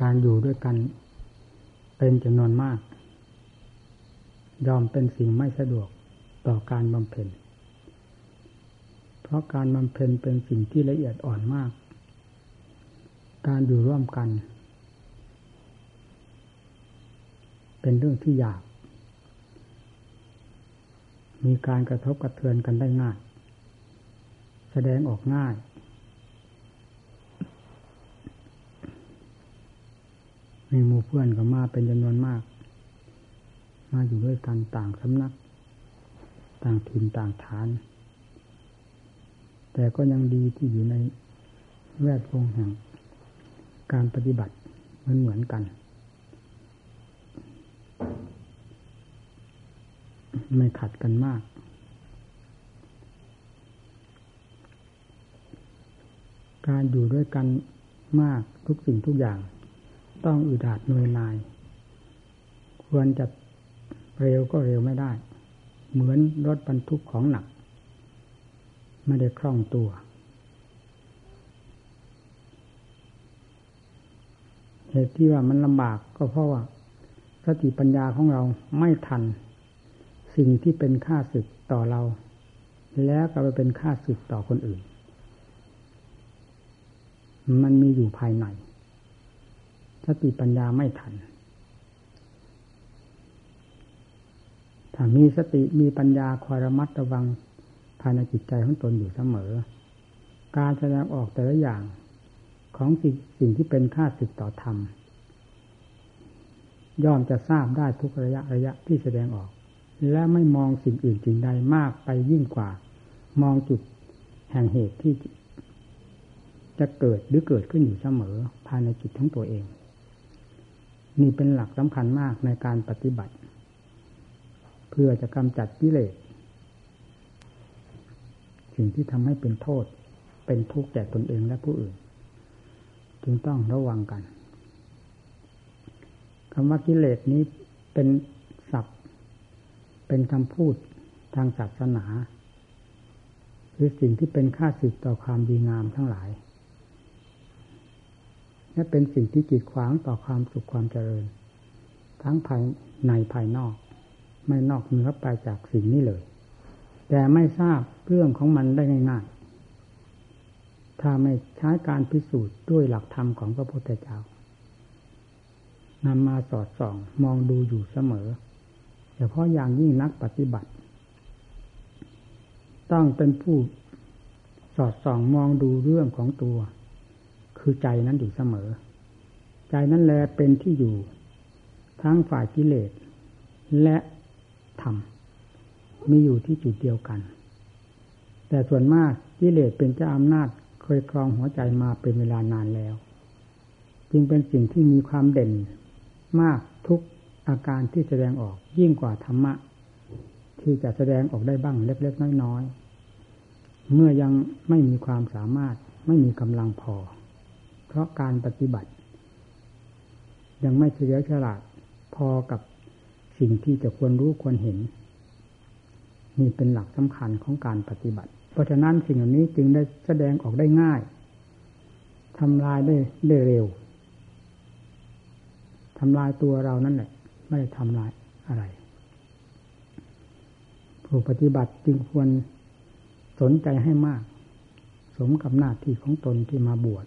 การอยู่ด้วยกัน เป็นจำนวนมาก ยอมเป็นสิ่งไม่สะดวกต่อการบำเพ็ญ เพราะการบำเพ็ญเป็นสิ่งที่ละเอียดอ่อนมาก การอยู่ร่วมกัน เป็นเรื่องที่ยาก มีการกระทบกระเทือนกันได้ง่าย แสดงออกง่าย มีหมู่เพื่อนก็มาเป็นจำนวนมาก มาอยู่ด้วยกันต่างสำนัก ต่างถิ่นต่างฐาน แต่ก็ยังดีที่อยู่ในแวดวงแห่งการปฏิบัติเหมือนเหมือนกัน ไม่ขัดกันมาก การอยู่ด้วยกันมากทุกสิ่งทุกอย่าง ต้องอึดอัดหนื่อยนาย ควรจะเร็วก็เร็วไม่ได้ เหมือนรถบรรทุกของหนัก ไม่ได้คล่องตัว เหตุที่ว่ามันลำบากก็เพราะว่าสติปัญญาของเราไม่ทัน สิ่งที่เป็นค่าศึกต่อเรา แล้วก็ไปเป็นค่าศึกต่อคนอื่น มันมีอยู่ภายใน สติปัญญาไม่ทัน ถ้ามีสติมีปัญญาคอยระมัดระวังภายในจิตใจของตนอยู่เสมอ การแสดงออกแต่ละอย่างของสิ่งสิ่งที่เป็นค่าสึกต่อธรรม ย่อมจะทราบได้ทุกระยะระยะที่แสดงออก และไม่มองสิ่งอื่นสิ่งใดมากไปยิ่งกว่า มองจุดแห่งเหตุที่จะเกิดหรือเกิดขึ้นอยู่เสมอภายในจิตทั้งตัวเอง นี่เป็นหลักสำคัญมากในการปฏิบัติ เพื่อจะกำจัดกิเลสสิ่งที่ทำให้เป็นโทษ เป็นทุกข์แก่ตนเองและผู้อื่น จึงต้องระวังกันคำว่ากิเลสนี้เป็นศัพท์ เป็นคำพูดทางศาสนา คือสิ่งที่เป็นค่าสึกต่อความดีงามทั้งหลาย และเป็นสิ่งที่กีดขวางต่อความสุขความเจริญ ทั้งภายในภายนอก ไม่นอกเหนือไปจากสิ่งนี้เลย แต่ไม่ทราบเรื่องของมันได้ง่ายๆถ้าไม่ใช้การพิสูจน์ด้วยหลักธรรมของพระพุทธเจ้านำมาสอดส่อง มองดูอยู่เสมอเฉพาะอย่างยิ่งนักปฏิบัติ ต้องเป็นผู้สอดส่องมองดูเรื่องของตัว คือใจนั้นอยู่เสมอ ใจนั้นแลเป็นที่อยู่ ทั้งฝ่ายกิเลสและธรรมมีอยู่ที่จุดเดียวกัน แต่ส่วนมากกิเลสเป็นเจ้าอำนาจเคยครองหัวใจมาเป็นเวลานานแล้ว จึงเป็นสิ่งที่มีความเด่นมากทุกอาการที่แสดงออกยิ่งกว่าธรรมะ ที่จะแสดงออกได้บ้างเล็ก ๆ น้อย ๆ เมื่อยังไม่มีความสามารถไม่มีกำลังพอ เพราะการปฏิบัติ ยังไม่เฉลียวฉลาดพอกับสิ่งที่จะควรรู้ควรเห็นนี่เป็นหลักสำคัญของการปฏิบัติ เพราะฉะนั้นสิ่งเหล่านี้จึงได้แสดงออกได้ง่ายทำลายได้ได้เร็วทำลายตัวเรานั่นแหละ ไม่ได้ทำลายอะไร ผู้ปฏิบัติจึงควรสนใจให้มาก สมกับหน้าที่ของตนที่มาบวช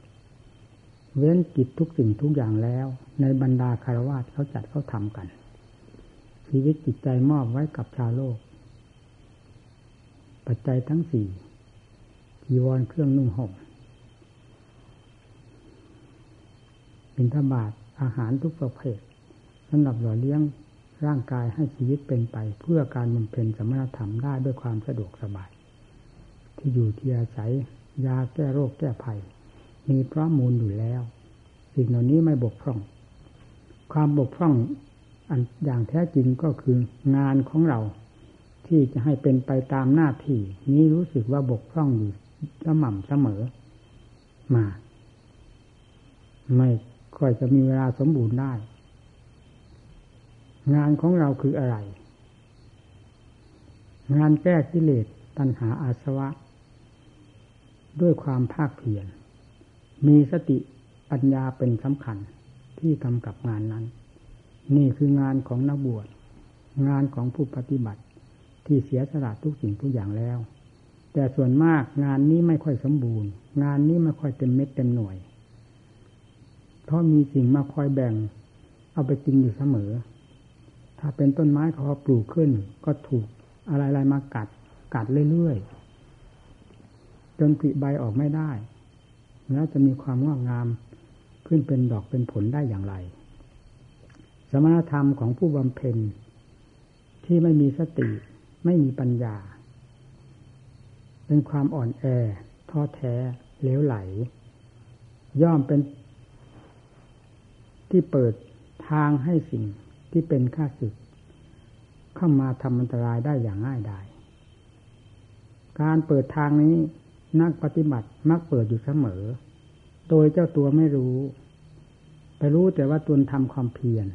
เว้นกิจทุกสิ่งทุกอย่างแล้ว ในบรรดาคารวะเขาจัดเขาทำกัน ชีวิตจิตใจมอบไว้กับชาวโลก ปัจจัยทั้งสี่จีวรเครื่องนุ่งห่มบิณฑบาตอาหารทุกประเภทสำหรับหล่อเลี้ยงร่างกายให้ชีวิตเป็นไป เพื่อการบำเพ็ญสมณธรรมได้ด้วยความสะดวกสบาย ที่อยู่ที่อาศัยยาแก้โรคแก้ภัย มีพระมูลอยู่แล้ว สิ่งเหล่านี้ไม่บกพร่อง ความบกพร่องอันอย่างแท้จริงก็คืองานของเรา ที่จะให้เป็นไปตามหน้าที่ นี้รู้สึกว่าบกพร่องอยู่สม่ำเสมอมา ไม่ค่อยจะมีเวลาสมบูรณ์ได้ งานของเราคืออะไร งานแก้กิเลสตัณหาอาสวะ ด้วยความภาคเพียร มีสติปัญญาเป็นสำคัญที่กำกับงานนั้น นี่คืองานของนักบวช งานของผู้ปฏิบัติ ที่เสียสละทุกสิ่งทุกอย่างแล้ว แต่ส่วนมากงานนี้ไม่ค่อยสมบูรณ์ งานนี้ไม่ค่อยเต็มเม็ดเต็มหน่วย เพราะมีสิ่งมาคอยแบ่ง เอาไปกินอยู่เสมอ ถ้าเป็นต้นไม้เขาปลูกขึ้น ก็ถูกอะไรๆมากัด กัดเรื่อยๆจนผลิใบออกไม่ได้ แล้วจะมีความงอกงามขึ้นเป็นดอกเป็นผลได้อย่างไร สมณธรรมของผู้บำเพ็ญที่ไม่มีสติไม่มีปัญญา เป็นความอ่อนแอท้อแท้เลวไหล ย่อมเป็น ที่เปิดทางให้สิ่งที่เป็นข้าศึก เข้ามาทำอันตรายได้อย่างง่ายดาย การเปิดทางนี้ นักปฏิบัติมักเปิดอยู่เสมอ โดยเจ้าตัวไม่รู้ ไปรู้แต่ว่าตนทำความเพียร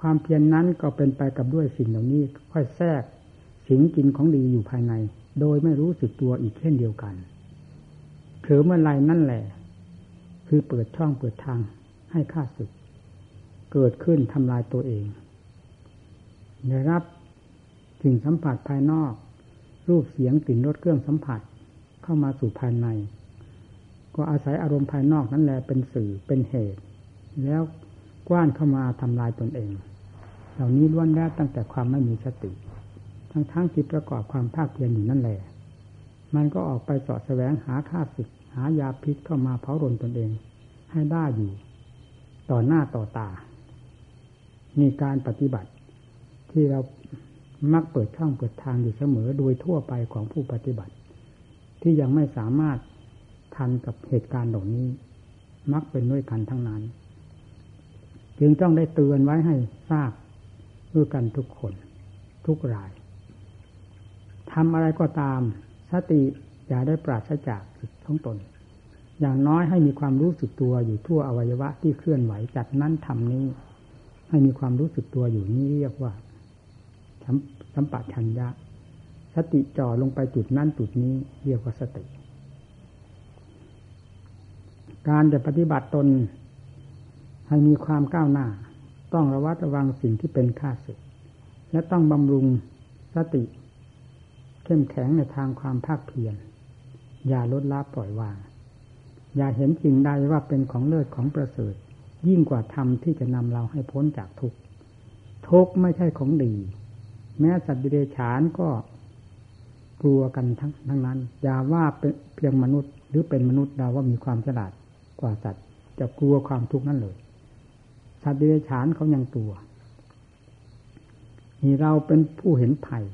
ความเพียรนนั้นก็เป็นไปกับด้วยสิ่งเหล่านี้ ค่อยแทรกสิงกินของดีอยู่ภายใน โดยไม่รู้สึกตัวอีกเช่นเดียวกันเถือเมื่อไรนั่นแหละ คือเปิดช่องเปิดทางให้ข้าศึก เกิดขึ้นทำลายตัวเองได้รับสิ่งสัมผัสภายนอก รูปเสียงกลิ่นรสเครื่องสัมผัส เข้ามาสู่ภายใน ก็อาศัยอารมณ์ภายนอกนั่นแหละเป็นสื่อเป็นเหตุ แล้วกว้านเข้ามาทำลายตนเอง เหล่านี้ล้วนแล้วตั้งแต่ความไม่มีสติ ทั้งทั้งที่ประกอบความภาคเพียรอยู่นั่นแหละมันก็ออกไปเสาะแสวงหาค่าศึกหายาพิษเข้ามาเผารนตนเอง ให้ได้อยู่ ต่อหน้าต่อตา มีการปฏิบัติ ที่เรามักเปิดช่องเปิดทางอยู่เสมอโดยทั่วไปของผู้ปฏิบัติ ที่ยังไม่สามารถทันกับเหตุการณ์เหล่านี้ มักเป็นด้วยกันทั้งนั้น จึงต้องได้เตือนไว้ให้ทราบด้วยกันทุกคน ทุกรายทำอะไรก็ตามสติอย่าได้ปราศจากจิตของตน อย่างน้อยให้มีความรู้สึกตัวอยู่ทั่วอวัยวะที่เคลื่อนไหวจากนั้นทำนี้ ให้มีความรู้สึกตัวอยู่นี้เรียกว่าสัมปชัญญะ สติจ่อลงไปจุดนั้นจุดนี้เรียกว่าสติ การจะปฏิบัติตนให้มีความก้าวหน้า ต้องระวัดระวังสิ่งที่เป็นข้าศึก และต้องบำรุงสติ เข้มแข็งในทางความภาคเพียรอย่าลดละปล่อยวาง อย่าเห็นสิ่งใดว่าเป็นของเลิศของประเสริฐ ยิ่งกว่าธรรมที่จะนำเราให้พ้นจากทุกข์ทุกข์ไม่ใช่ของดี แม้สัตว์ดิเรกชันก็ กลัวกันทั้งทั้งนั้น อย่าว่าเป็นเพียงมนุษย์ หรือเป็นมนุษย์เราว่ามีความฉลาดกว่าสัตว์ จะกลัวความทุกข์นั่นเลย สัตว์เดรัจฉานเขายังตัวนี่เราเป็นผู้เห็นภัย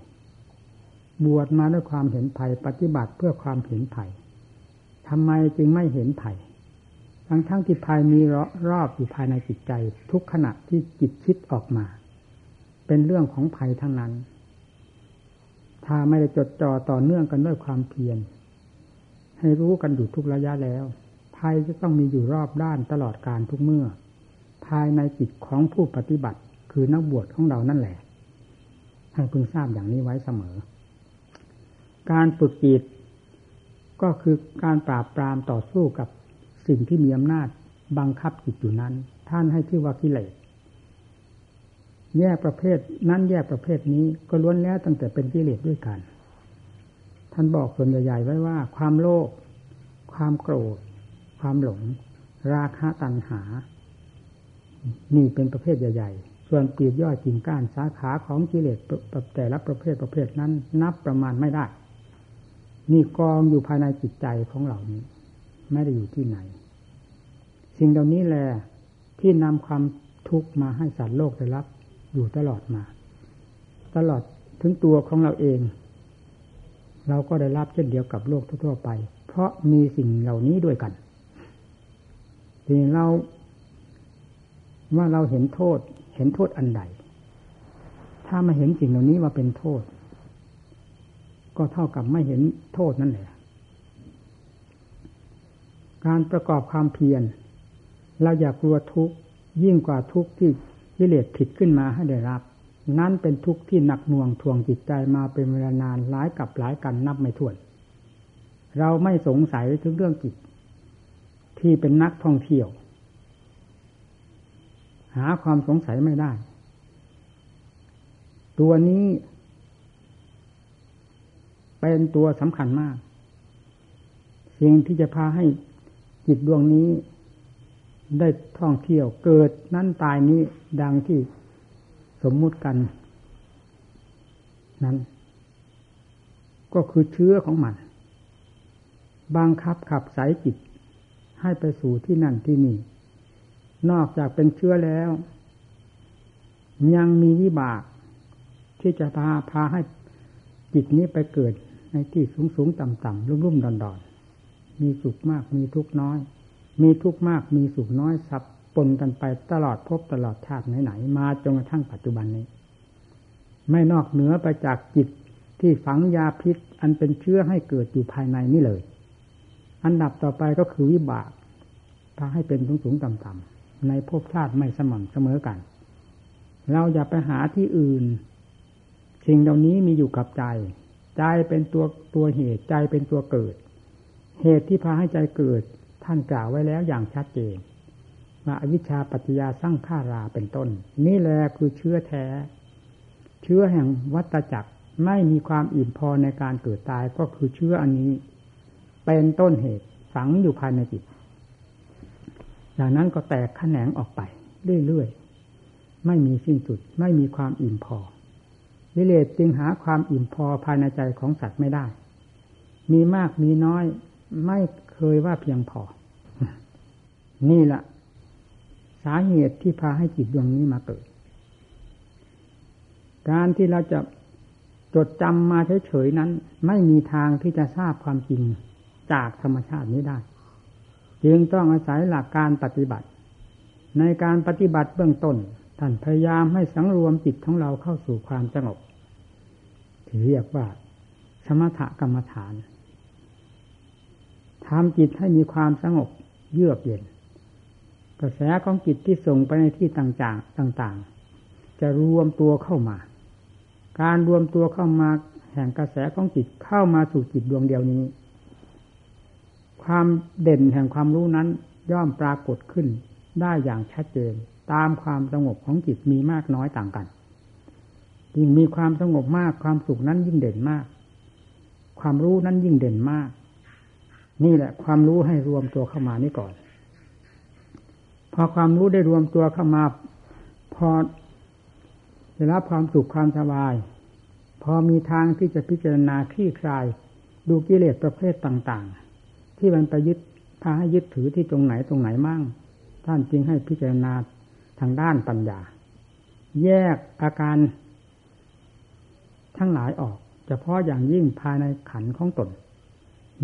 บวชมาด้วยความเห็นภัย ปฏิบัติเพื่อความเห็นภัยทำไมจึงไม่เห็นภัยทั้งทั้งที่ภัยมีรอบอยู่ภายในจิตใจ ทุกขณะที่จิตคิดออกมา เป็นเรื่องของภัยทั้งนั้น ถ้าไม่ได้จดจ่อต่อเนื่องกันด้วยความเพียรให้รู้กันอยู่ทุกระยะแล้วภัยจะต้องมีอยู่รอบด้านตลอดการทุกเมื่อ ภายในจิตของผู้ปฏิบัติ คือนักบวชของเรานั่นแหละให้พึงทราบอย่างนี้ไว้เสมอ การฝึกจิต ก็คือการปราบปรามต่อสู้กับสิ่งที่มีอำนาจบังคับจิตอยู่นั้น ท่านให้ชื่อว่ากิเลส แยกประเภทนั้นแยกประเภทนี้ก็ล้วนแล้วตั้งแต่เป็นกิเลสด้วยกัน ท่านบอกส่วนใหญ่ๆไว้ว่า ความโลภความโกรธ ความหลง ราคะตัณหา นี่เป็นประเภทใหญ่ ๆ ส่วนปีกย่อยกิ่งก้านสาขาของกิเลสแต่ละประเภทประเภทนั้น นับประมาณไม่ได้นี่กองอยู่ภายในจิตใจของเหล่านี้ ไม่ได้อยู่ที่ไหน สิ่งเหล่านี้แหละที่นำความทุกข์มาให้สัตว์โลกได้รับ อยู่ตลอดมา ตลอดถึงตัวของเราเอง เราก็ได้รับเช่นเดียวกับโลกทั่วไป เพราะมีสิ่งเหล่านี้ด้วยกันทีเราว่าเราเห็นโทษ เห็นโทษอันใด ถ้ามาเห็นสิ่งเหล่านี้ว่าเป็นโทษ ก็เท่ากับไม่เห็นโทษนั่นแหละ การประกอบความเพียรเราอยากกลัวทุกข์ยิ่งกว่าทุกข์ที่ กิเลสผิดขึ้นมาให้ได้รับ นั่นเป็นทุกข์ที่หนักหน่วงทวงจิตใจมาเป็นเวลานานหลายกับหลายกันนับไม่ถ้วน เราไม่สงสัยถึงเรื่องจิต ที่เป็นนักท่องเที่ยว หาความสงสัยไม่ได้ ตัวนี้ เป็นตัวสำคัญมาก สิ่งที่จะพาให้จิตดวงนี้ ได้ท่องเที่ยวเกิดนั่นตายนี้ดังที่สมมุติกัน นั้น ก็คือเชื้อของมันบังคับขับสายจิต ให้ไปสู่ที่นั่นที่นี่ นอกจากเป็นเชื้อแล้ว ยังมีวิบาก ที่จะพาพาให้จิตนี้ไปเกิดในที่สูงสูงต่ำต่ำรุ่มรุ่มดอนดอนมีสุขมากมีทุกข์น้อย มีทุกข์มากมีสุขน้อยสับปนกันไปตลอดพบตลอดชาติไหนๆมาจนกระทั่งปัจจุบันนี้ ไม่นอกเหนือไปจากจิตที่ฝังยาพิษ อันเป็นเชื้อให้เกิดอยู่ภายในนี่เลย อันดับต่อไปก็คือวิบากพาให้เป็นสูงสูงต่ำต่ำในภพชาติไม่สม่ำเสมอกัน เราอย่าไปหาที่อื่น สิ่งเหล่านี้มีอยู่กับใจ ใจเป็นตัวตัวเหตุใจเป็นตัวเกิด เหตุที่พาให้ใจเกิด ท่านกล่าวไว้แล้วอย่างชัดเจนว่าอวิชชาปัจจยาสร้างฆาราเป็นต้น นี่แหละคือเชื้อแท้ เชื้อแห่งวัตจักรไม่มีความอิ่มพอในการเกิดตายก็คือเชื้ออันนี้ เป็นต้นเหตุฝังอยู่ภายในจิตจากนั้นก็แตกแขนงออกไป เรื่อยๆ ไม่มีสิ้นสุด ไม่มีความอิ่มพอวิเลศจึงหาความอิ่มพอภายในใจของสัตว์ไม่ได้ มีมากมีน้อย ไม่เคยว่าเพียงพอ นี่แหละสาเหตุที่พาให้จิตดวงนี้มาเกิด การที่เราจะจดจำมาเฉยๆนั้น ไม่มีทางที่จะทราบความจริงจากธรรมชาตินี้ได้ จึงต้องอาศัยหลักการปฏิบัติ ในการปฏิบัติเบื้องต้นท่านพยายามให้สังรวมจิตของเราเข้าสู่ความสงบที่เรียกว่า สมถกรรมฐานทำจิตให้มีความสงบเยือกเย็น กระแสของจิตที่ส่งไปในที่ต่างๆต่าง ๆ จะรวมตัวเข้ามา การรวมตัวเข้ามาแห่งกระแสของจิตเข้ามาสู่จิตดวงเดียวนี้ ความเด่นแห่งความรู้นั้นย่อมปรากฏขึ้นได้อย่างชัดเจน ตามความสงบของจิตมีมากน้อยต่างกัน ยิ่งมีความสงบมากความสุขนั้นยิ่งเด่นมาก ความรู้นั้นยิ่งเด่นมาก นี่แหละ ความรู้ให้รวมตัวเข้ามานี่ก่อน พอความรู้ได้รวมตัวเข้ามา พอได้รับความสุขความสบาย พอมีทางที่จะพิจารณาคลี่คลาย ดูกิเลสประเภทต่าง ๆ ที่มันไปยึดพาให้ยึดถือที่ตรงไหนตรงไหนมั่ง ท่านจึงให้พิจารณาทางด้านปัญญา แยกอาการทั้งหลายออกเฉพาะอย่างยิ่งภายในขันของตน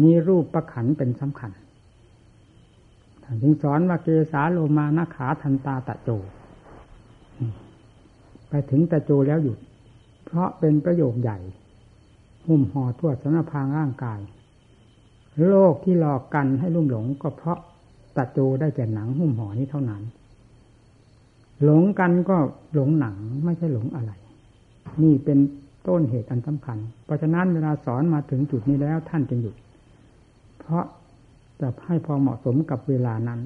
มีรูปประขันเป็นสำคัญ ท่านจึงสอนว่าเกสาโลมานาขาทันตาตะโจ ไปถึงตะโจแล้วหยุด เพราะเป็นประโยคใหญ่ หุ้มห่อทั่วสนพางร่างกาย โลกที่หลอกกันให้ลุ่มหลงก็เพราะตัดโจได้แก่หนังหุ้มห่อนี้เท่านั้น หลงกันก็หลงหนังไม่ใช่หลงอะไร นี่เป็นต้นเหตุอันสำคัญ เพราะฉะนั้นเวลาสอนมาถึงจุดนี้แล้วท่านจึงหยุด เพราะ จะให้พอเหมาะสมกับเวลานั้น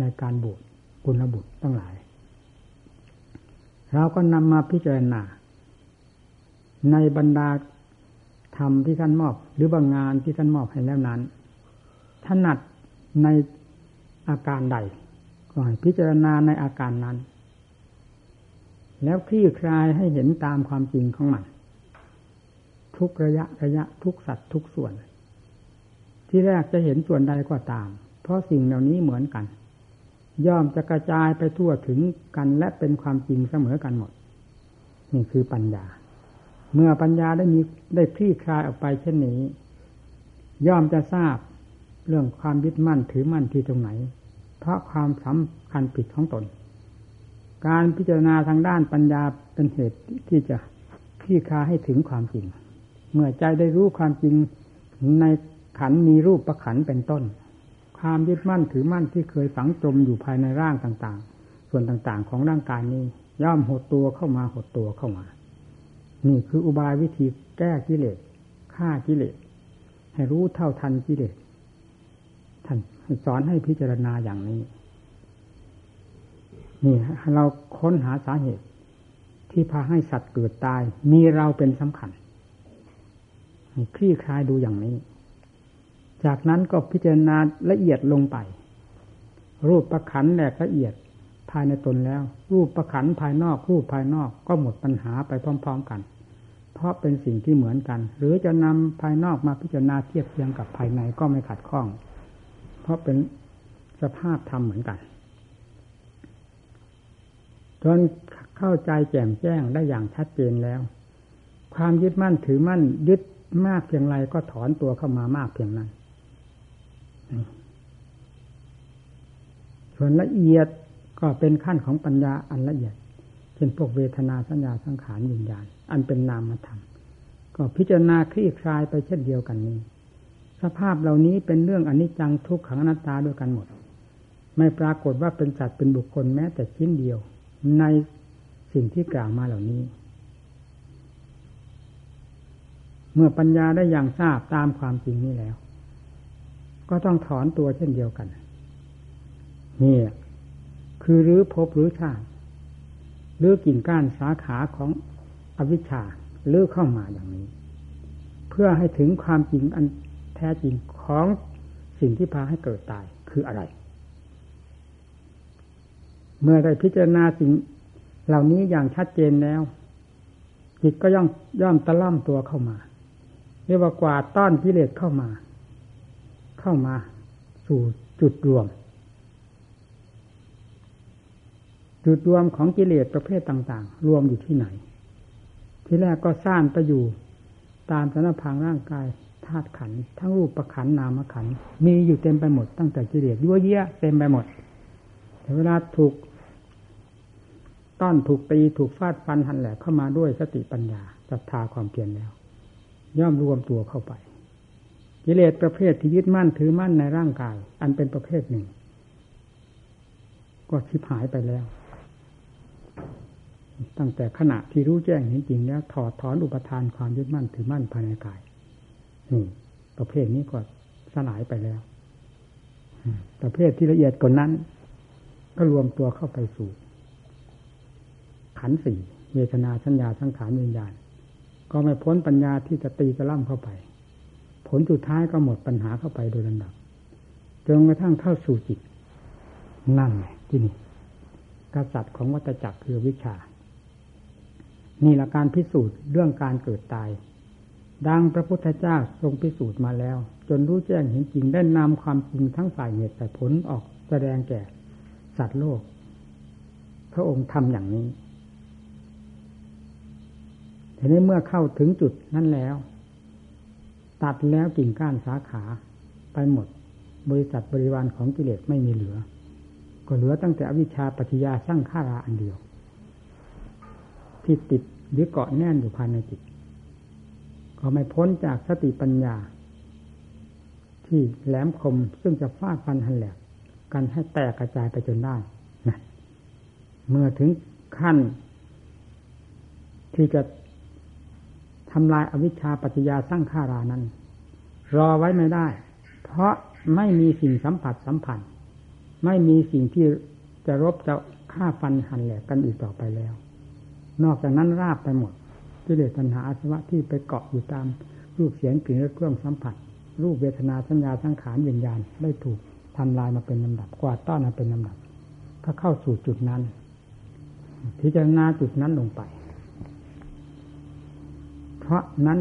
ในการบวชกุลบุตรตั้งหลาย เราก็นำมาพิจารณา ในบรรดาธรรมที่ท่านมอบ หรือบางงานที่ท่านมอบให้แล้วนั้นถนัดในอาการใดก็ให้พิจารณาในอาการนั้น แล้วคลี่คลายให้เห็นตามความจริงของมัน ทุกระยะระยะทุกสัตว์ทุกส่วน ที่แรกจะเห็นส่วนใดก็ตาม เพราะสิ่งเหล่านี้เหมือนกัน ย่อมจะกระจายไปทั่วถึงกันและเป็นความจริงเสมอกันหมด นี่คือปัญญา เมื่อปัญญาได้มีได้คลี่คลายออกไปเช่นนี้ ย่อมจะทราบเรื่องความยึดมั่นถือมั่นที่ตรงไหน เพราะความสำคัญผิดของตน การพิจารณาทางด้านปัญญาเป็นเหตุที่จะคลี่คลายให้ถึงความจริง เมื่อใจได้รู้ความจริงใน ขันมีรูปประขันเป็นต้น ความยึดมั่นถือมั่นที่เคยฝังจมอยู่ภายในร่างต่างๆ ส่วนต่างๆ ของร่างกายนี้ย่อมหดตัวเข้ามาหดตัวเข้ามา นี่คืออุบายวิธีแก้กิเลสฆ่ากิเลสให้รู้เท่าทันกิเลสท่านสอนให้พิจารณาอย่างนี้ นี่เราค้นหาสาเหตุ ที่พาให้สัตว์เกิดตาย มีเราเป็นสำคัญคลี่คลายดูอย่างนี้ จากนั้นก็พิจารณาละเอียดลงไป รูปประขันแหลกละเอียดภายในตนแล้ว รูปประขันภายนอก รูปภายนอกก็หมดปัญหาไปพร้อม ๆกัน เพราะเป็นสิ่งที่เหมือนกัน หรือจะนำภายนอกมาพิจารณาเทียบเทียงกับภายในก็ไม่ขัดข้อง เพราะเป็นสภาพธรรมเหมือนกันจนเข้าใจแจ่มแจ้งได้อย่างชัดเจนแล้ว ความยึดมั่นถือมั่นยึดมากเพียงไรก็ถอนตัวเข้ามามากเพียงนั้น ส่วนละเอียดก็เป็นขั้นของปัญญาอันละเอียดเช่นพวกเวทนาสัญญาสังขารวิญญาณ อันเป็นนามธรรมก็พิจารณาคลี่คลายไปเช่นเดียวกันนี้ สภาพเหล่านี้เป็นเรื่องอนิจจังทุกขังอนัตตาด้วยกันหมด ไม่ปรากฏว่าเป็นสัตว์เป็นบุคคลแม้แต่ชิ้นเดียว ในสิ่งที่กล่าวมาเหล่านี้ เมื่อปัญญาได้อย่างทราบตามความจริงนี้แล้ว ก็ต้องถอนตัวเช่นเดียวกัน นี่คือรื้อภพหรือชาติรื้อกิ่งก้านสาขาของอวิชชาเลือเข้ามาอย่างนี้ เพื่อให้ถึงความจริงอันแท้จริงของสิ่งที่พาให้เกิดตายคืออะไร เมื่อได้พิจารณาสิ่งเหล่านี้อย่างชัดเจนแล้ว จิตก็ย่อมย่อมตะล่อมตัวเข้ามา เรียกว่ากว่าต้อนกิเลสเข้ามา เข้ามาสู่จุดรวม จุดรวมของกิเลสประเภทต่าง ๆ รวมอยู่ที่ไหน ที่แรกก็สร้างไปอยู่ตามสนพังร่างกายธาตุขันทั้งรูปประขันนามขันมีอยู่เต็มไปหมดตั้งแต่กิเลสยั่วเยี่ยเต็มไปหมดแต่เวลาถูก ต้อนถูกตีถูกฟาดฟันหันแหลกเข้ามาด้วยสติปัญญาศรัทธาความเพียรแล้ว ย่อมรวมตัวเข้าไป กิเลสประเภทที่ยึดมั่นถือมั่นในร่างกาย อันเป็นประเภทหนึ่ง ก็ชิบหายไปแล้ว ตั้งแต่ขณะที่รู้แจ้งเห็นจริงแล้ว ถอดถอนอุปทานความยึดมั่นถือมั่นภายในกายนี่ประเภทนี้ก็สลายไปแล้วประเภทที่ละเอียดกว่านั้น ก็รวมตัวเข้าไปสู่ ขันสี่เวทนาสัญญาสังขารวิญญาณ ก็ไม่พ้นปัญญาที่จะตีกระล่ำเข้าไป ลสุดท้ายก็หมดปัญหาเข้าไปโดยลำดับจนกระทั่งเข้าสู่จิต นั่นไงที่นี่กษัตริย์ของวัตจักรคือวิชา นี่แหละการพิสูจน์เรื่องการเกิดตาย ดังพระพุทธเจ้าทรงพิสูจน์มาแล้ว จนรู้แจ้งเห็นจริงได้นำความจริงทั้งฝ่ายเหตุแต่ผลออกแสดงแก่สัตว์โลก พระองค์ทำอย่างนี้ทีนี้เมื่อเข้าถึงจุดนั้นแล้ว ตัดแล้วกิ่งก้านสาขาไปหมด บริษัทบริวารของกิเลสไม่มีเหลือ ก็เหลือตั้งแต่อวิชชาปัจจยาสร้างข้าราอันเดียว ที่ติดหรือเกาะแน่นอยู่ภายในจิต ก็ไม่พ้นจากสติปัญญา ที่แหลมคมซึ่งจะฟาดฟันหันแหลกกันให้แตกกระจายไปจนได้นะเมื่อถึงขั้น ที่จะ ทำลายอวิชชาปัจจยาสร้างขารานั้น รอไว้ไม่ได้ เพราะไม่มีสิ่งสัมผัสสัมพันธ์ ไม่มีสิ่งที่จะรบจะฆ่าฟันหันแหลกกันอีกต่อไปแล้ว นอกจากนั้นราบไปหมดกิเลสตัณหาอาสวะที่ไปเกาะอยู่ตามรูปเสียงกลิ่นรสเครื่องสัมผัส รูปเวทนาสัญญาสังขารวิญญาณได้ถูกทำลายมาเป็นลำดับกวาดต้อนมาเป็นลำดับ ถ้าเข้าสู่จุดนั้น พิจารณาจุดนั้นลงไป เพราะนั้น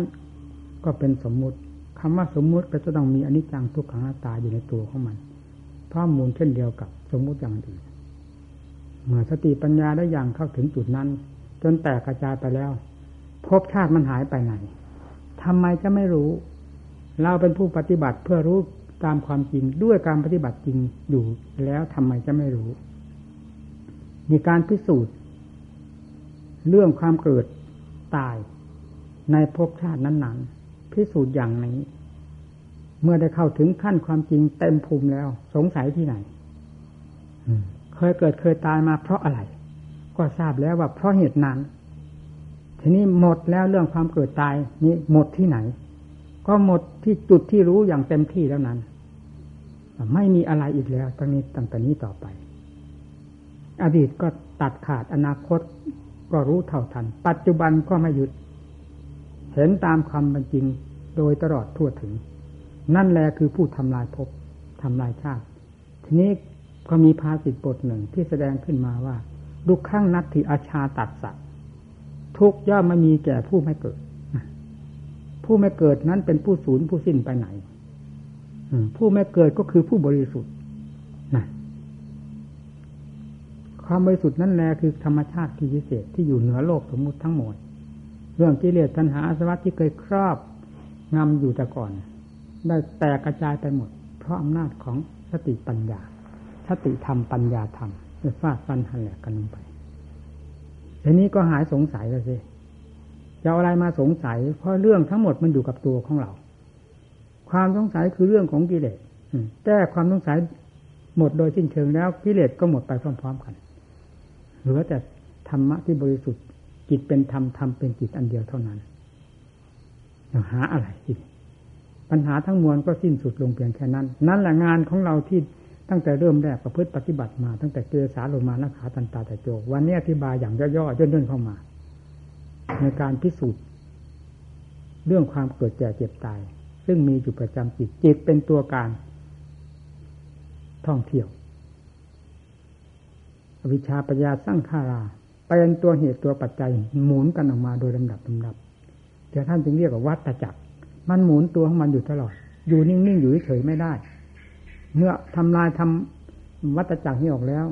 ก็เป็นสมมุติคำว่าสมมุติก็จะต้องมีอนิจจังทุกขังตาอยู่ในตัวของมันข้อมูลเช่นเดียวกับสมมุติอย่างอื่นเมื่อสติปัญญาได้อย่างเข้าถึงจุดนั้น จนแตกกระจายไปแล้วภพชาติมันหายไปไหนทำไมจะไม่รู้ เราเป็นผู้ปฏิบัติเพื่อรู้ตามความจริงด้วยการปฏิบัติจริงอยู่แล้วทำไมจะไม่รู้ มีการพิสูจน์ เรื่องความเกิดตาย ในภพชาตินั้นๆพิสูจน์อย่างนี้ เมื่อได้เข้าถึงขั้นความจริงเต็มภูมิแล้ว สงสัยที่ไหนเคยเกิดเคยตายมาเพราะอะไร ก็ทราบแล้วว่าเพราะเหตุนั้น ทีนี้หมดแล้วเรื่องความเกิดตายนี้หมดที่ไหน ก็หมดที่จุดที่รู้อย่างเต็มที่แล้วนั้น ไม่มีอะไรอีกแล้วตั้งนี้ตั้งแต่นี้ต่อไป อดีตก็ตัดขาดอนาคตก็รู้เท่าทัน ปัจจุบันก็ไม่หยุด เห็นตามความเป็นจริงโดยตลอดทั่วถึง นั่นแหละคือผู้ทำลายภพทำลายชาติ ทีนี้ก็มีภาษิตบทหนึ่งที่แสดงขึ้นมาว่าดุข้างนัตถิอาชาตัดสัตทุกย่อมไม่มีแก่ผู้ไม่เกิด ผู้ไม่เกิดนั้นเป็นผู้ศูนย์ผู้สิ้นไปไหนผู้ไม่เกิดก็คือผู้บริสุทธิ์นะความบริสุทธิ์นั่นแหละคือธรรมชาติที่พิเศษที่อยู่เหนือโลกสมมุติทั้งหมด เรื่องกิเลสตัณหาสวัสดิ์ที่เคยครอบงำอยู่แต่ก่อน ได้แตกกระจายไปหมด เพราะอำนาจของสติปัญญา สติธรรมปัญญาธรรมได้ฟาดฟันหันแหลกกันลงไปทีนี้ก็หายสงสัยแล้วสิจะอะไรมาสงสัย เพราะเรื่องทั้งหมดมันอยู่กับตัวของเรา ความสงสัยคือเรื่องของกิเลสแก้ความสงสัยหมดโดยสิ้นเชิงแล้วกิเลสก็หมดไปพร้อม ๆ กัน เหลือแต่ธรรมะที่บริสุทธิ์ จิตเป็นธรรมธรรมเป็นจิตอันเดียวเท่านั้นเราหาอะไรอีกปัญหาทั้งมวลก็สิ้นสุดลงเพียงแค่นั้น นั่นแหละงานของเราที่ตั้งแต่เริ่มแรกประพฤติปฏิบัติมา ตั้งแต่เกสาลงมานักขาตันตาแต่โจวันนี้อธิบายอย่างย่อๆย่นๆเข้ามา ในการพิสูจน์เรื่องความเกิดแก่เจ็บตาย ซึ่งมีอยู่ประจำจิตจิตเป็นตัวการ ท่องเที่ยว อวิชชาปัญญาสร้างขารา เป็นตัวเหตุตัวปัจจัยหมุนกันออกมาโดยลำดับลำดับเดี๋ยวท่านจึงเรียกว่าวัฏจักร มันหมุนตัวของมันอยู่ตลอด อยู่นิ่งๆอยู่เฉยไม่ได้ เมื่อทำลายทำวัฏจักรนี้ออกแล้ว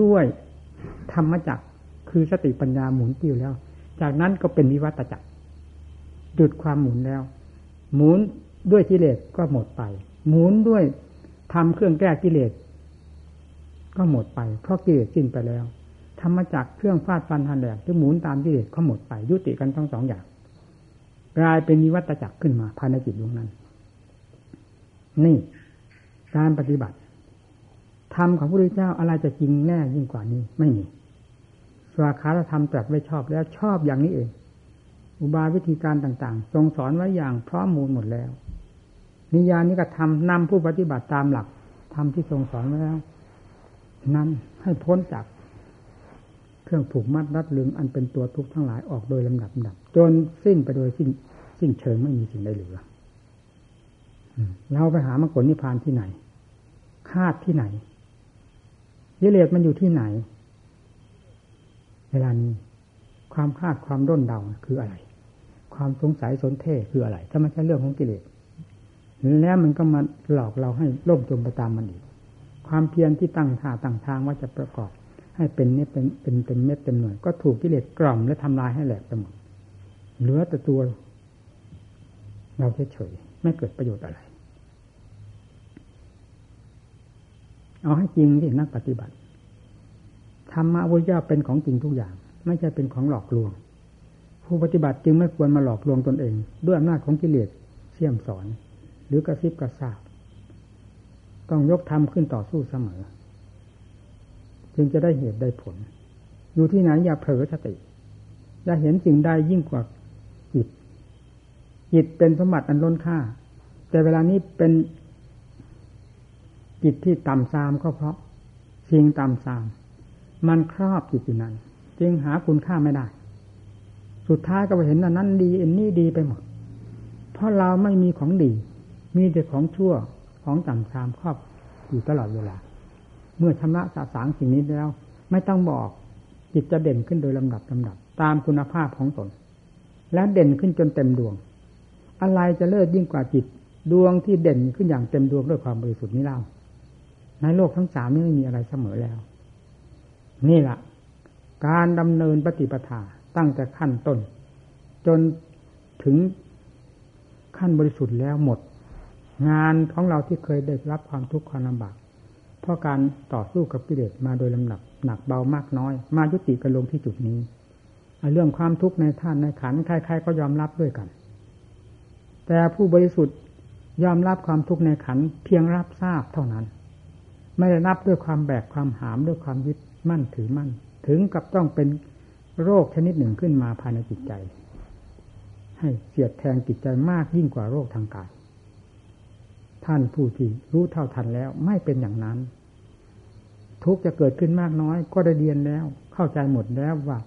ด้วยธรรมจักรคือสติปัญญาหมุนติ้วแล้ว จากนั้นก็เป็นวิวัตจักรหยุดความหมุนแล้ว หมุนด้วยกิเลสก็หมดไป หมุนด้วยทำเครื่องแก้กิเลสก็หมดไป เพราะกิเลสสิ้นไปแล้ว ธรรมจักเครื่องฟาดฟันหันแหลกที่หมุนตามกิเลสก็หมดไปยุติกันทั้งสองอย่าง กลายเป็นนิวัตจักรขึ้นมาภายในจิตดวงนั้น นี่การปฏิบัติธรรมของพระพุทธเจ้าอะไรจะจริงแน่ยิ่งกว่านี้ไม่มีสวาคาธรรมตรัสไว้ชอบแล้วชอบอย่างนี้เอง อุบายวิธีการต่างๆ ทรงสอนไว้อย่างพร้อมมูลหมดแล้ว นิยานิกระทำนำผู้ปฏิบัติตามหลักธรรมที่ทรงสอนไว้แล้ว นั้นให้พ้นจาก เครื่องผูกมัดรัดลึงอันเป็นตัวทุกข์ทั้งหลายออกโดยลำดับดับจนสิ้นไปโดยสิ้นสิ้นเชิงไม่มีสิ่งใดเหลือเราไปหามรรคผลนิพพานที่ไหน คาดที่ไหนยิเลสมันอยู่ที่ไหน เวลานี้ความคาดความด้นเดาคืออะไร ความสงสัยสนเท่คืออะไร ถ้าไม่ใช่เรื่องของกิเลสแล้วมันก็มาหลอกเราให้ล่มจมไปตามมันอีก ความเพียรที่ตั้งท่าตั้งทางว่าจะประกอบ ให้เป็นเนี่ยเป็นเป็นเต็มเม็ดเต็มหน่วย ก็ถูกกิเลสกล่อมและทำลายให้แหลกไปหมดเหลือแต่ตัว เราเฉยๆไม่เกิดประโยชน์อะไร เอาให้จริงที่นักปฏิบัติธรรมะวิญญาเป็นของจริงทุกอย่าง ไม่ใช่เป็นของหลอกลวง ผู้ปฏิบัติจึงไม่ควรมาหลอกลวงตนเอง ด้วยอำนาจของกิเลสเสี่ยมสอน หรือกระซิบกระซาบต้องยกธรรมขึ้นต่อสู้เสมอ จึงจะได้เหตุได้ผล อยู่ที่ไหนอย่าเผลอสติอย่าเห็นสิ่งใดยิ่งกว่าจิต จิตเป็นสมบัติอันล้นค่า แต่เวลานี้เป็นจิตที่ต่ำซามก็เพราะสิ่งต่ำซาม มันครอบจิตอยู่นั้น จึงหาคุณค่าไม่ได้ สุดท้ายก็ไปเห็นอันนั้นดีอันนี้ดีไปหมด เพราะเราไม่มีของดี มีแต่ของชั่วของต่ำทรามครอบอยู่ตลอดเวลา เมื่อชำระสาสางสิ่งนี้แล้ว ไม่ต้องบอกจิตจะเด่นขึ้นโดยลำดับลำดับ ตามคุณภาพของตน และเด่นขึ้นจนเต็มดวง อะไรจะเลิศยิ่งกว่าจิต ดวงที่เด่นขึ้นอย่างเต็มดวงด้วยความบริสุทธิ์นี้เล่าในโลกทั้งสามนี้ไม่มีอะไรเสมอแล้ว นี่แหละการดำเนินปฏิปทาตั้งแต่ขั้นต้น จนถึงขั้นบริสุทธิ์แล้วหมด งานของเราที่เคยได้รับความทุกข์ความลำบาก เพราะการต่อสู้กับกิเลสมาโดยลำดับหนักเบามากน้อย มายุติกันลงที่จุดนี้เรื่องความทุกข์ในท่านในขันใครๆก็ยอมรับด้วยกัน แต่ผู้บริสุทธิ์ยอมรับความทุกข์ในขันเพียงรับทราบเท่านั้น ไม่ได้รับด้วยความแบกความหามด้วยความยึดมั่นถือมั่น ถึงกับต้องเป็นโรคชนิดหนึ่งขึ้นมาภายในจิตใจ ให้เสียดแทงจิตใจมากยิ่งกว่าโรคทางกาย ท่านผู้ที่รู้เท่าทันแล้ว ไม่เป็นอย่างนั้น ทุกจะเกิดขึ้นมากน้อย ก็ได้เรียนแล้ว เข้าใจหมดแล้วว่า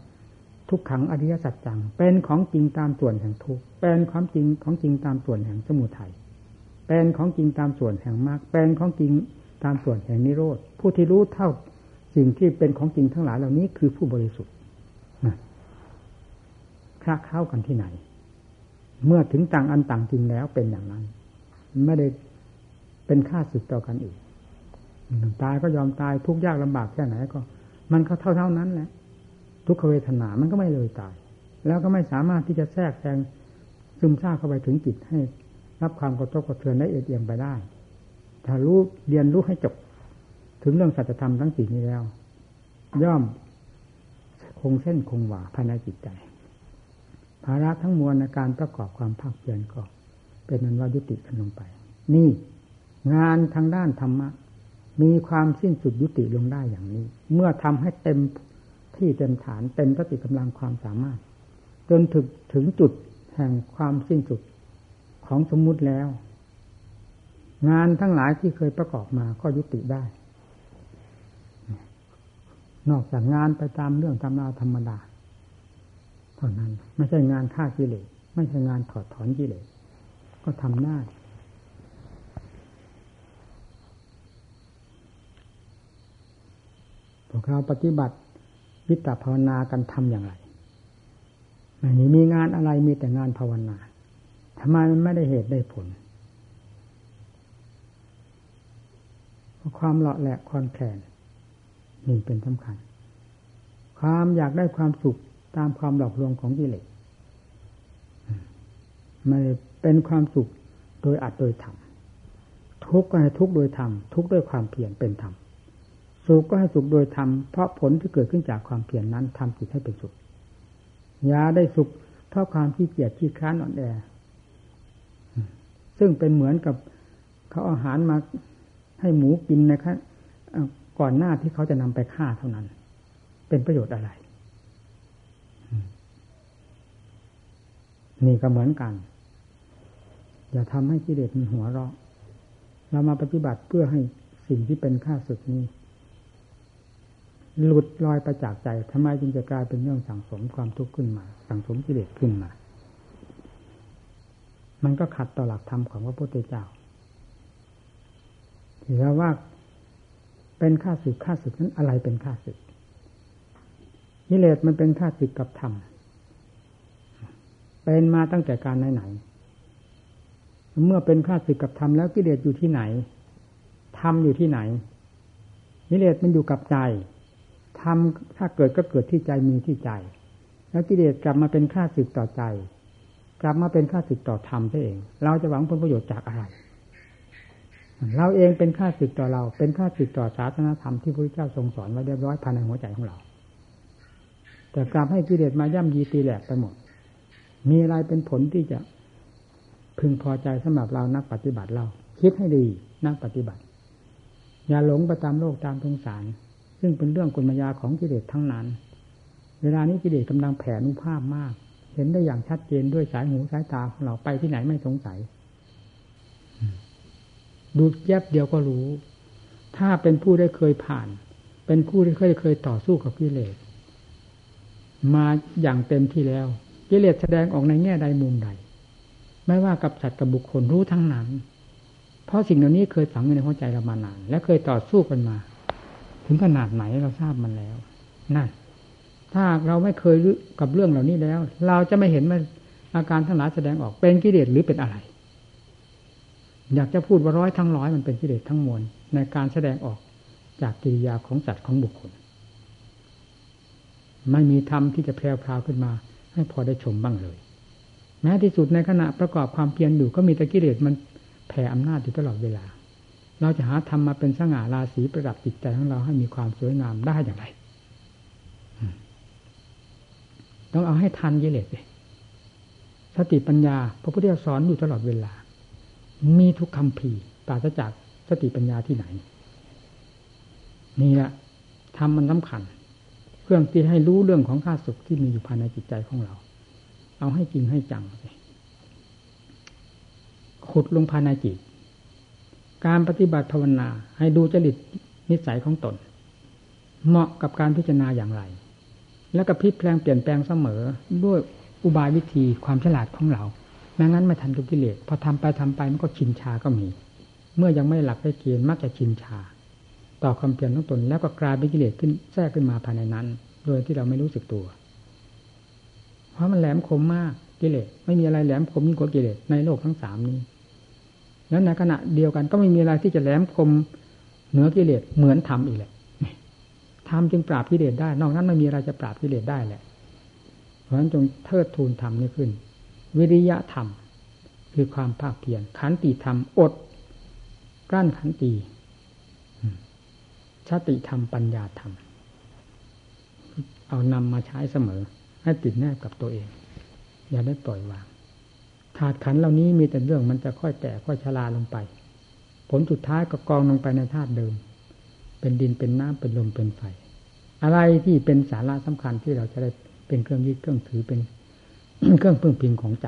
ทุกขังอริยสัจจัง เป็นของจริงตามส่วนแห่งทุกเป็นความจริงของจริงตามส่วนแห่งสมุทัยเป็นของจริงตามส่วนแห่งมรรคเป็นของจริงตามส่วนแห่งนิโรธผู้ที่รู้เท่าสิ่งที่เป็นของจริงทั้งหลายเหล่านี้คือผู้บริสุทธิ์คลาเข้ากันที่ไหน เมื่อถึงต่างอันต่างจริงแล้วเป็นอย่างนั้น ไม่ได้ เป็นค่าสึกต่อกันอีกตายก็ยอมตายทุกยากลำบากแค่ไหนก็ มันก็เท่าเท่านั้นแหละทุกขเวทนา มันก็ไม่เลยตาย แล้วก็ไม่สามารถที่จะแทรกแซงซึมซาบเข้าไปถึงจิตให้ รับความกระทบกระเทือนได้เอียงไปได้ ถ้ารู้เรียนรู้ให้จบ ถึงเรื่องสัจธรรมทั้งสี่นี้แล้ว ย่อมคงเส้นคงวาภายในจิตใจภาระทั้งมวลในการประกอบความภาคเพียรก็เป็นนันว่ายุติกันลงไป นี่ งานทางด้านธรรมะ มีความสิ้นสุดยุติลงได้อย่างนี้ เมื่อทำให้เต็มที่เต็มฐานเต็มสติกำลังความสามารถ จนถึงถึงจุดแห่งความสิ้นสุดของสมมุติแล้ว งานทั้งหลายที่เคยประกอบมาก็ยุติได้ นอกจากงานไปตามเรื่องธรรมดาธรรมดาเท่านั้น ไม่ใช่งานฆ่ากิเลสไม่ใช่งานถอดถอนกิเลสก็ทำได้ วกเราปฏิบัติวิตาภาวนากันทำอย่างไรไม่มีงานอะไรมีแต่งานภาวนาทำไมมันไม่ได้เหตุได้ผล ความเลาะแหละคอนแคลนนี่เป็นสำคัญ ความอยากได้ความสุขตามความหลอกลวงของกิเลสมันเป็นความสุขโดยอัดโดยธรรมทุกข์ก็ให้ทุกข์โดยธรรมทุกข์ด้วยความเพียรเป็นธรรม สุขก็ให้สุขโดยธรรมเพราะผลที่เกิดขึ้นจากความเพียรนนั้นทำจิตให้เป็นสุขยาได้สุขเพราะความขี้เกียจขี้ค้านอ่อนแอ ซึ่งเป็นเหมือนกับเขาอาหารมาให้หมูกินนะครับก่อนหน้าที่เขาจะนำไปฆ่าเท่านั้น เป็นประโยชน์อะไร นี่ก็เหมือนกัน อย่าทำให้กิเลสมันหัวเราะเรามาปฏิบัติเพื่อให้สิ่งที่เป็นข้าศึกนี้ หลุดลอยไปจากใจทำไมจึงจะกลายเป็นเรื่องสั่งสมความทุกข์ขึ้นมา สั่งสมกิเลสขึ้นมา มันก็ขัดต่อหลักธรรมของพระพุทธเจ้าถือว่าเป็นข้าศึกข้าศึกนั้นอะไรเป็นข้าศึกกิเลสมันเป็นข้าศึกกับธรรมเป็นมาตั้งแต่การไหนๆเมื่อเป็นข้าศึกกับธรรมแล้วกิเลสอยู่ที่ไหนธรรมอยู่ที่ไหนกิเลสมันอยู่กับใจ ธรรมถ้าเกิดก็เกิดที่ใจมีที่ใจ แล้วกิเลสกลับมาเป็นข้าศึกต่อใจ กลับมาเป็นข้าศึกต่อธรรมซะเอง เราจะหวังผลประโยชน์จากอะไร เราเองเป็นข้าศึกต่อเรา เป็นข้าศึกต่อศาสนาธรรมที่พระพุทธเจ้าทรงสอนไว้เรียบร้อยภายในหัวใจของเรา แต่กลับให้กิเลสมาย่ำยีตีแหลกไปหมด มีอะไรเป็นผลที่จะพึงพอใจสำหรับเรานักปฏิบัติเรา คิดให้ดีนักปฏิบัติ อย่าหลงไปตามโลกตามสงสาร ซึ่งเป็นเรื่องกลมายาของกิเลสทั้งนั้น เวลานี้กิเลสกำลังแผ่นุภาพมาก เห็นได้อย่างชัดเจนด้วยสายหูสายตาของเราไปที่ไหนไม่สงสัย ดูแยบเดียวก็รู้ ถ้าเป็นผู้ได้เคยผ่าน เป็นผู้ที่เคยเคยต่อสู้กับกิเลส มาอย่างเต็มที่แล้ว กิเลสแสดงออกในแง่ใดมุมใด ไม่ว่ากับสัตว์กับบุคคลรู้ทั้งนั้น เพราะสิ่งเหล่านี้เคยฝังอยู่ในหัวใจเรามานาน และเคยต่อสู้กันมา ถึงขนาดไหนเราทราบมันแล้วนั่นถ้าเราไม่เคยกับเรื่องเหล่านี้แล้ว เราจะไม่เห็นว่าอาการทั้งหลายแสดงออกเป็นกิเลสหรือเป็นอะไร อยากจะพูดว่าร้อยทั้งร้อยมันเป็นกิเลสทั้งมวลในการแสดงออกจากกิริยาของสัตว์ของบุคคล ไม่มีธรรมที่จะแพร่พราวขึ้นมา ให้พอได้ชมบ้างเลย แม้ที่สุดในขณะประกอบความเพียรอยู่ก็มีแต่กิเลสมันแผ่อำนาจอยู่ตลอดเวลา เราจะหาธรรมมาเป็นสง่าราศีประดับจิตใจของเราให้มีความสวยงามได้อย่างไร ต้องเอาให้ทันกิเลสเลยสติปัญญาพระพุทธเจ้าสอนอยู่ตลอดเวลา มีทุกคำพีปราศจากสติปัญญาที่ไหน นี่แหละทำมันสำคัญ เครื่องที่ให้รู้เรื่องของข้าศึกที่มีอยู่ภายในจิตใจของเรา เอาให้จริงให้จังเลยขุดลงภายในจิต การปฏิบัติภาวนา ให้ดูจริตนิสัยของตน เหมาะกับการพิจารณาอย่างไร แล้วก็พลิกแปลงเปลี่ยนแปลงเสมอด้วยอุบายวิธีความฉลาดของเราแม้งั้นไม่ทันกับกิเลสพอทำไปทำไปมันก็ชินชาก็มี เมื่อยังไม่หลักได้เกณฑ์มักจะชินชา ต่อความเปลี่ยนของตนแล้วก็กลายเป็นกิเลสขึ้นแทรกขึ้นมาภายในนั้น โดยที่เราไม่รู้สึกตัว เพราะมันแหลมคมมากกิเลสไม่มีอะไรแหลมคมยิ่งกว่ากิเลสในโลกทั้งสามนี้ แล้วในขณะเดียวกัน ก็ไม่มีอะไรที่จะแหลมคมเหนือกิเลสเหมือนธรรมอีกแหละธรรมจึงปราบกิเลสได้ นอกนั้นไม่มีอะไรจะปราบกิเลสได้แหละ เพราะฉะนั้นจงเทิดทูนธรรมนี้ขึ้น วิริยะธรรม คือความภาคเพียรขันติธรรมอดกลั้นขันติชาติธรรมปัญญาธรรม เอานำมาใช้เสมอ ให้ติดแนบกับตัวเอง อย่าได้ปล่อยวาง ถาดขันเหล่านี้มีแต่เรื่องมันจะค่อยแตกค่อยชราลงไป ผลสุดท้ายก็กองลงไปในธาตุเดิม เป็นดินเป็นน้ำเป็นลมเป็นไฟ อะไรที่เป็นสาระสำคัญที่เราจะได้เป็นเครื่องยึดเครื่องถือเป็นเครื่องพึ่งพิงของใจ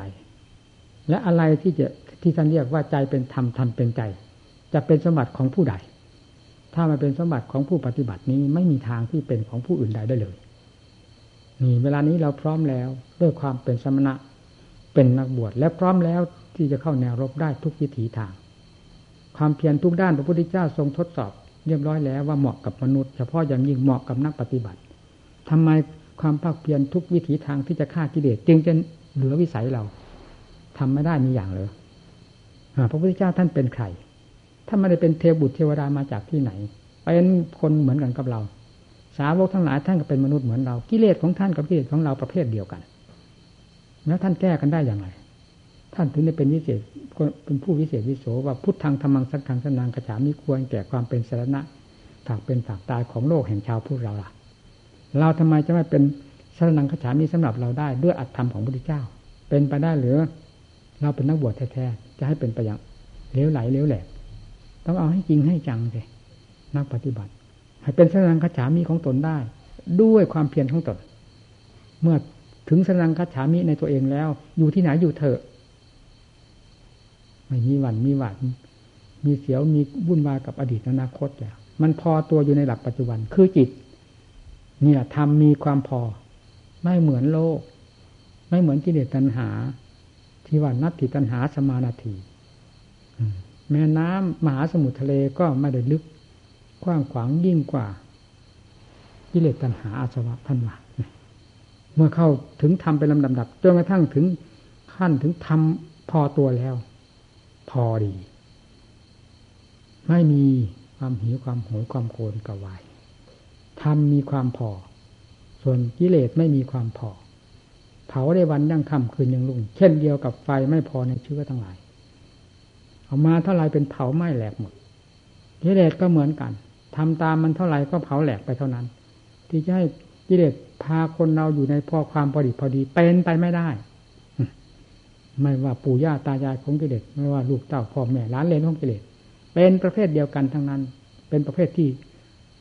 และอะไรที่จะที่ท่านเรียกว่าใจเป็นธรรมธรรมเป็นใจ จะเป็นสมบัติของผู้ใด ถ้ามาเป็นสมบัติของผู้ปฏิบัตินี้ไม่มีทางที่เป็นของผู้อื่นใดได้เลยนี่เวลานี้เราพร้อมแล้วด้วยความเป็นสมณะ เป็นนักบวชและพร้อมแล้วที่จะเข้าแนวรบได้ทุกวิถีทาง ความเพียรทุกด้านพระพุทธเจ้าทรงทดสอบ เรียบร้อยแล้วว่าเหมาะกับมนุษย์เฉพาะอย่างยิ่งเหมาะกับนักปฏิบัติทำไมความภาคเพียรทุกวิถีทางที่จะฆ่ากิเลสจึงจะเหลือวิสัยเราทำไม่ได้มีอย่างเลยพระพุทธเจ้าท่านเป็นใครท่านไม่ได้เป็นเทวบุตรเทวดามาจากที่ไหนเป็นคนเหมือนกันกับเรา สาวกทั้งหลายท่านก็เป็นมนุษย์เหมือนเรา กิเลสของท่านกับกิเลสของเราประเภทเดียวกัน แล้วท่านแก้กันได้อย่างไร ท่านถึงได้เป็นวิเศษเป็นผู้วิเศษวิโสว่าพุทธังธรรมังสังฆังสนางกระฉามีควรแก่ความเป็นสารณะฝากเป็นฝากตายของโลกแห่งชาวพุทธเราล่ะ เราทำไมจะไม่เป็นสารนังกระฉามีสำหรับเราได้ด้วยอัตธรรมของพระพุทธเจ้า เป็นไปได้หรือ เราเป็นนักบวชแท้ๆจะให้เป็นไปอย่างเลี้ยวไหลเลี้ยวแหลกต้องเอาให้จริงให้จังสินักปฏิบัติ ให้เป็นสารนังกระฉามีของตนได้ ด้วยความเพียรของตน เมื่อ ถึงสนังคัจฉามิในตัวเองแล้ว อยู่ที่ไหนอยู่เถอะไม่มีวันมีหวัดมีเสียวมีวุ่นวายกับอดีตอนาคตแล้วมันพอตัวอยู่ในหลักปัจจุบัน คือจิต เนี่ยทำมีความพอ ไม่เหมือนโลก ไม่เหมือนกิเลสตัณหา ที่ว่านัตถิตัณหาสมานาทีแม่น้ำมหาสมุทรทะเลก็ไม่ได้ลึกกว้างขวางยิ่งกว่ากิเลสตัณหาอาสวะท่านว่า มื่อเข้าถึงทำเป็นลำดับๆจนกระทั่งถึงขั้นถึงทำพอตัวแล้ว พอดี ไม่มีความหิวความโหยความโกรธกวายทำมีความพอ ส่วนกิเลสไม่มีความพอ เผาได้วันยังค่ำคืนยังรุ่ง เช่นเดียวกับไฟไม่พอในเชื้อทั้งหลายเอามาเท่าไรเป็นเผาไหม้แหลกหมดกิเลสก็เหมือนกันทำตามมันเท่าไรก็เผาแหลกไปเท่านั้น ที่จะให้กิเลส พาคนเราอยู่ในพ่อความพอดีพอดีเป็นไปไม่ได้ ไม่ว่าปู่ย่าตายายของกิเลสไม่ว่าลูกเต้าพ่อแม่ล้านเลนของกิเลสเป็นประเภทเดียวกันทั้งนั้น เป็นประเภทที่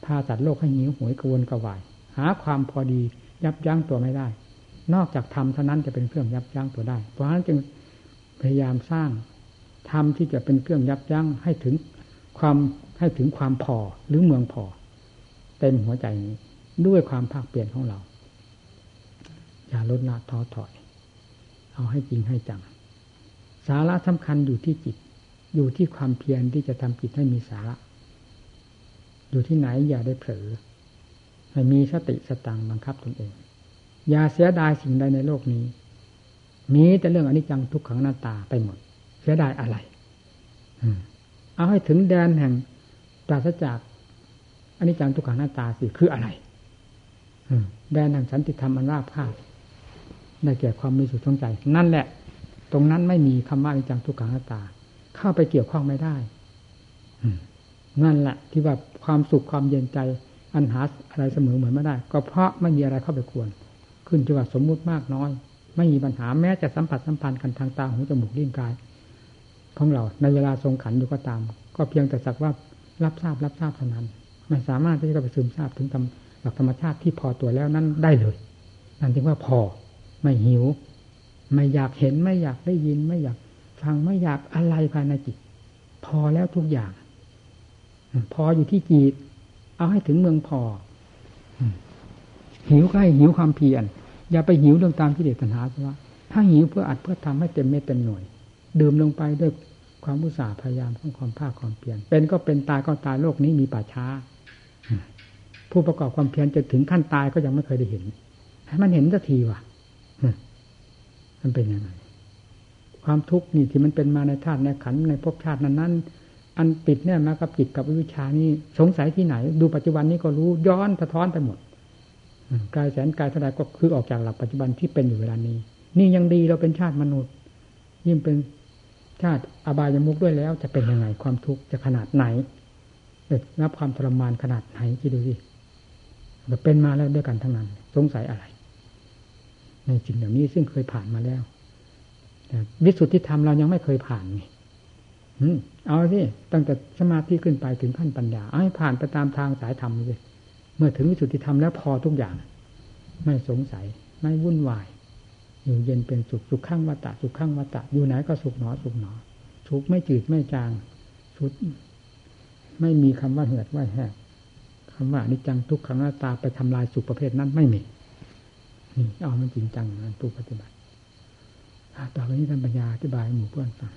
พาสัตว์โลกให้หิวหวยกระวนกระวาย หาความพอดียับยั้งตัวไม่ได้ นอกจากธรรมเท่านั้นจะเป็นเครื่องยับยั้งตัวได้ เพราะฉะนั้นจึงพยายามสร้างธรรมที่จะเป็นเครื่องยับยั้งให้ถึงความให้ถึงความพอหรือเมืองพอ เต็มหัวใจนี้ด้วยความภาคเปลี่ยนของเรา อย่าลดละท้อถอย เอาให้จริงให้จัง สาระสำคัญอยู่ที่จิต อยู่ที่ความเพียรที่จะทำจิตให้มีสาระ อยู่ที่ไหนอย่าได้เผลอให้มีสติสตังบังคับตนเอง อย่าเสียดายสิ่งใดในโลกนี้ มีแต่เรื่องอนิจจังทุกขังหน้าตาไปหมด เสียดายอะไรเอาให้ถึงแดนแห่งปราศจากอนิจจังทุกขังหน้าตาสิคืออะไรแดนแห่งสันติธรรมอันราบคาบ ได้แก่ความมีสุขสงใจ นั่นแหละ ตรงนั้นไม่มีคำว่าอนิจจังทุกขังตา เข้าไปเกี่ยวข้องไม่ได้นั่นแหละที่ว่าความสุขความเย็นใจ อันหาอะไรเสมอเหมือนไม่ได้ ก็เพราะไม่มีอะไรเข้าไปควร ขึ้นที่ว่าสมมุติมากน้อย ไม่มีปัญหาแม้จะสัมผัสสัมพันธ์กันทางตาหูจมูกลิ้นกาย ของเราในเวลาทรงขันอยู่ก็ตาม ก็เพียงแต่สักว่ารับทราบรับทราบเท่านั้น ไม่สามารถที่จะไปซึมทราบถึงหลักธรรมชาติที่พอตัวแล้วนั้นได้เลย นั่นจึงว่าพอ ไม่หิว ไม่อยากเห็นไม่อยากได้ยิน ไม่อยากฟังไม่อยากอะไรภายในจิต พอแล้วทุกอย่าง พออยู่ที่จิตเอาให้ถึงเมืองพอ หิวก็ให้หิวความเพียรอย่าไปหิวเรื่องตามที่เด็กตัณหาเพราะว่าถ้าหิวเพื่ออัดเพื่อทำให้เต็มเม็ดเต็มหน่วย ดื่มลงไปด้วยความอุตสาห์พยายามของความภาคความเพียรเป็นก็เป็นตายก็ตายโลกนี้มีป่าช้า ผู้ประกอบความเพียรจะถึงขั้นตายก็ยังไม่เคยได้เห็น ให้มันเห็นสักทีว่ะ มันเป็นยังไง ความทุกข์นี่ที่มันเป็นมาในธาตุในขันในภพชาตินั้นๆอันติดเนี่ยมากับจิตกับวิชานี่สงสัยที่ไหน ดูปัจจุบันนี้ก็รู้ย้อนสะท้อนไปหมดกายแสนกายเท่าไรก็คือออกจากหลักปัจจุบันที่เป็นอยู่เวลานี้ นี่ยังดีเราเป็นชาติมนุษย์ ยิ่งเป็นชาติอบายมุกด้วยแล้ว จะเป็นยังไงความทุกข์จะขนาดไหนเด็ดนับความทรมานขนาดไหนคิดดูสิเราเป็นมาแล้วด้วยกันทั้งนั้น สงสัยอะไร ในจริงเหล่านี้ซึ่งเคยผ่านมาแล้ววิสุทธิธรรมเรายังไม่เคยผ่านนี่เอาสิตั้งแต่สมาธิขึ้นไปถึงขั้นปัญญาเอาให้ผ่านไปตามทางสายธรรมเลยเมื่อถึงวิสุทธิธรรมแล้วพอทุกอย่าง ไม่สงสัยไม่วุ่นวาย อยู่เย็นเป็นสุขสุขข้างวัตะสุขข้างวัตะอยู่ไหนก็สุขหนอสุขหนอสุขไม่จืดไม่จางสุด ไม่มีคำว่าเหือดว่าแห้งคำว่านิจังทุกขังหน้าตาไปทำลายสุขประเภทนั้นไม่มี นี่เอามันจริงจังนะผู้ปฏิบัติต่อไปนี้ท่านปัญญาอธิบายหมู่เพื่อนฟัง